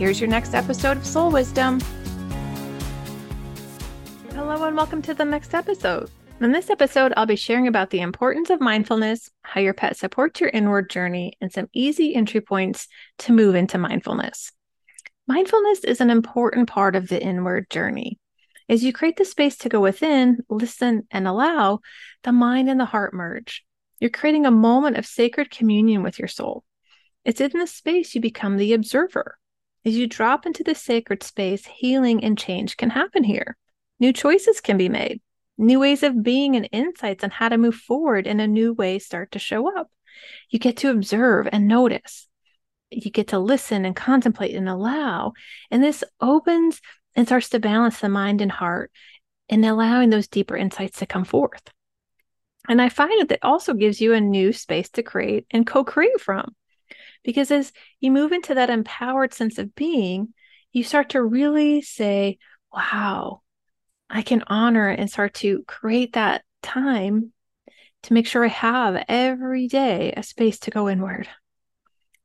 Here's your next episode of Soul Wisdom. Hello, and welcome to the next episode. In this episode, I'll be sharing about the importance of mindfulness, how your pet supports your inward journey, and some easy entry points to move into mindfulness. Mindfulness is an important part of the inward journey. As you create the space to go within, listen, and allow, the mind and the heart merge. You're creating a moment of sacred communion with your soul. It's in this space you become the observer, as you drop into the sacred space, healing and change can happen here. New choices can be made. New ways of being and insights on how to move forward in a new way start to show up. You get to observe and notice. You get to listen and contemplate and allow. And this opens and starts to balance the mind and heart and allowing those deeper insights to come forth. And I find that that also gives you a new space to create and co create from. Because as you move into that empowered sense of being, you start to really say, wow, I can honor and start to create that time to make sure I have every day a space to go inward.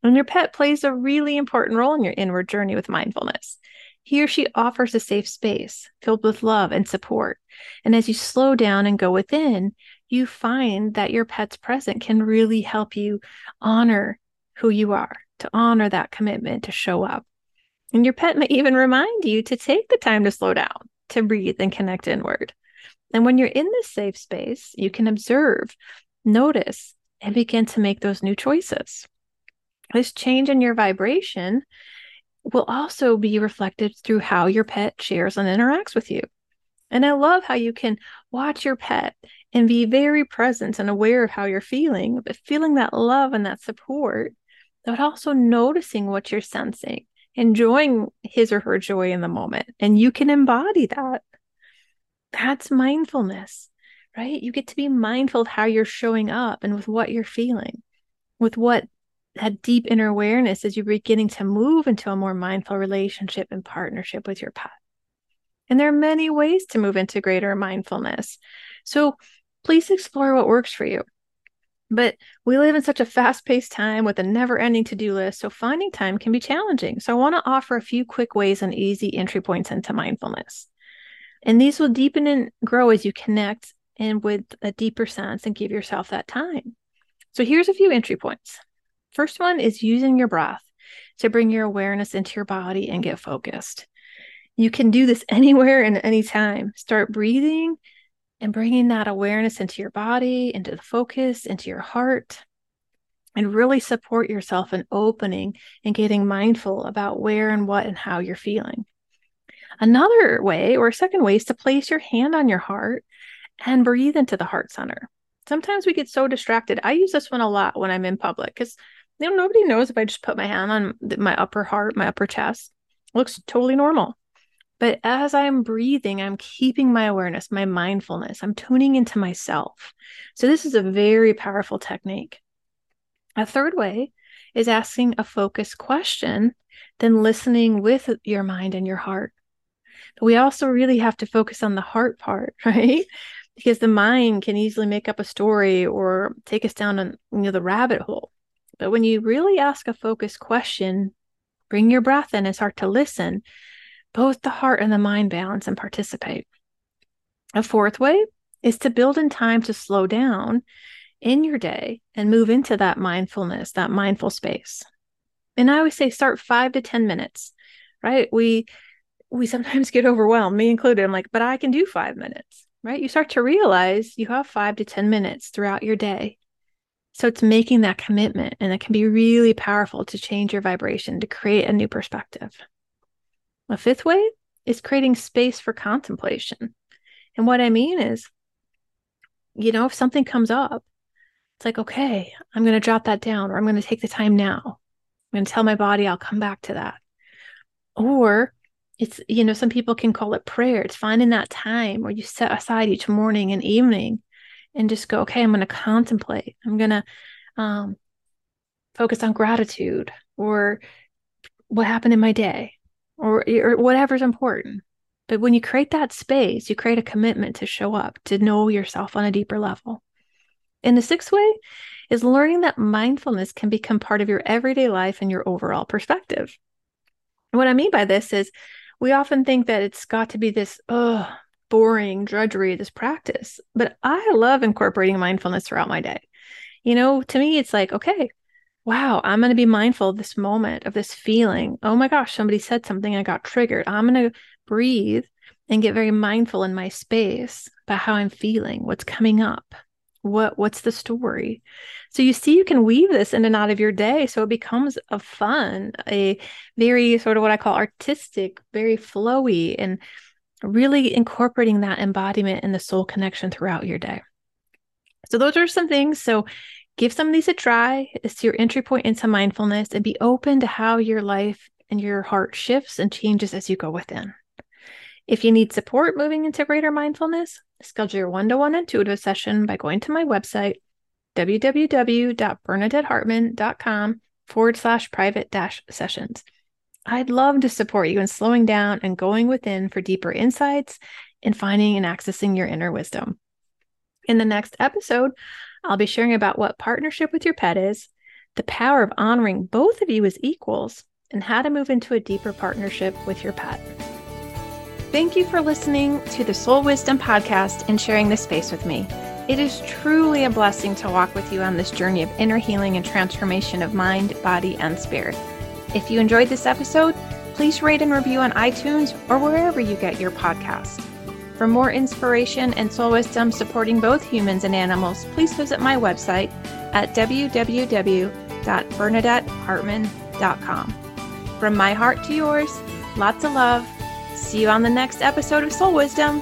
And your pet plays a really important role in your inward journey with mindfulness. He or she offers a safe space filled with love and support. And as you slow down and go within, you find that your pet's present can really help you honor who you are, to honor that commitment, to show up. And your pet may even remind you to take the time to slow down, to breathe and connect inward. And when you're in this safe space, you can observe, notice, and begin to make those new choices. This change in your vibration will also be reflected through how your pet shares and interacts with you. And I love how you can watch your pet and be very present and aware of how you're feeling, but feeling that love and that support but also noticing what you're sensing, enjoying his or her joy in the moment. And you can embody that. That's mindfulness, right? You get to be mindful of how you're showing up and with what you're feeling, with what that deep inner awareness as you're beginning to move into a more mindful relationship and partnership with your pet. And there are many ways to move into greater mindfulness. So please explore what works for you. But we live in such a fast paced time with a never ending to do list, so finding time can be challenging. So, I want to offer a few quick ways and easy entry points into mindfulness. And these will deepen and grow as you connect and with a deeper sense and give yourself that time. So, here's a few entry points. First one is using your breath to bring your awareness into your body and get focused. You can do this anywhere and anytime. Start breathing and bringing that awareness into your body, into the focus, into your heart, and really support yourself in opening and getting mindful about where and what and how you're feeling. Another way, or second way, is to place your hand on your heart and breathe into the heart center. Sometimes we get so distracted. I use this one a lot when I'm in public because you know nobody knows if I just put my hand on my upper heart, my upper chest. It looks totally normal. But as I'm breathing, I'm keeping my awareness, my mindfulness, I'm tuning into myself. So, this is a very powerful technique. A third way is asking a focused question, then listening with your mind and your heart. But we also really have to focus on the heart part, right? Because the mind can easily make up a story or take us down an, you know, the rabbit hole. But when you really ask a focused question, bring your breath in and start to listen, both the heart and the mind balance and participate. A fourth way is to build in time to slow down in your day and move into that mindfulness, that mindful space. And I always say start 5 to 10 minutes, right? We we sometimes get overwhelmed, me included. I'm like, but I can do 5 minutes, right? You start to realize you have 5 to 10 minutes throughout your day. So it's making that commitment and it can be really powerful to change your vibration, to create a new perspective. A fifth way is creating space for contemplation. And what I mean is, you know, if something comes up, it's like, okay, I'm going to drop that down or I'm going to take the time now. I'm going to tell my body I'll come back to that. Or it's, you know, some people can call it prayer. It's finding that time where you set aside each morning and evening and just go, okay, I'm going to contemplate. I'm going to um, focus on gratitude or what happened in my day or, or whatever's important. But when you create that space, you create a commitment to show up, to know yourself on a deeper level. And the sixth way is learning that mindfulness can become part of your everyday life and your overall perspective. What I mean by this is we often think that it's got to be this oh, boring drudgery, this practice. But I love incorporating mindfulness throughout my day. You know, to me, it's like, okay, wow, I'm going to be mindful of this moment, of this feeling. Oh my gosh, somebody said something, I got triggered. I'm going to breathe and get very mindful in my space about how I'm feeling, what's coming up, what what's the story. So you see, you can weave this in and out of your day, so it becomes a fun, a very sort of what I call artistic, very flowy, and really incorporating that embodiment and the soul connection throughout your day. So those are some things. So give some of these a try. It's your entry point into mindfulness and be open to how your life and your heart shifts and changes as you go within. If you need support moving into greater mindfulness, schedule your one to one intuitive session by going to my website, www.bernadettehartman.com forward slash private dash sessions. I'd love to support you in slowing down and going within for deeper insights and finding and accessing your inner wisdom. In the next episode, I'll be sharing about what partnership with your pet is, the power of honoring both of you as equals, and how to move into a deeper partnership with your pet. Thank you for listening to the Soul Wisdom podcast and sharing this space with me. It is truly a blessing to walk with you on this journey of inner healing and transformation of mind, body, and spirit. If you enjoyed this episode, please rate and review on iTunes or wherever you get your podcast. For more inspiration and soul wisdom supporting both humans and animals, please visit my website at www.bernadettehartman.com. From my heart to yours, lots of love. See you on the next episode of Soul Wisdom.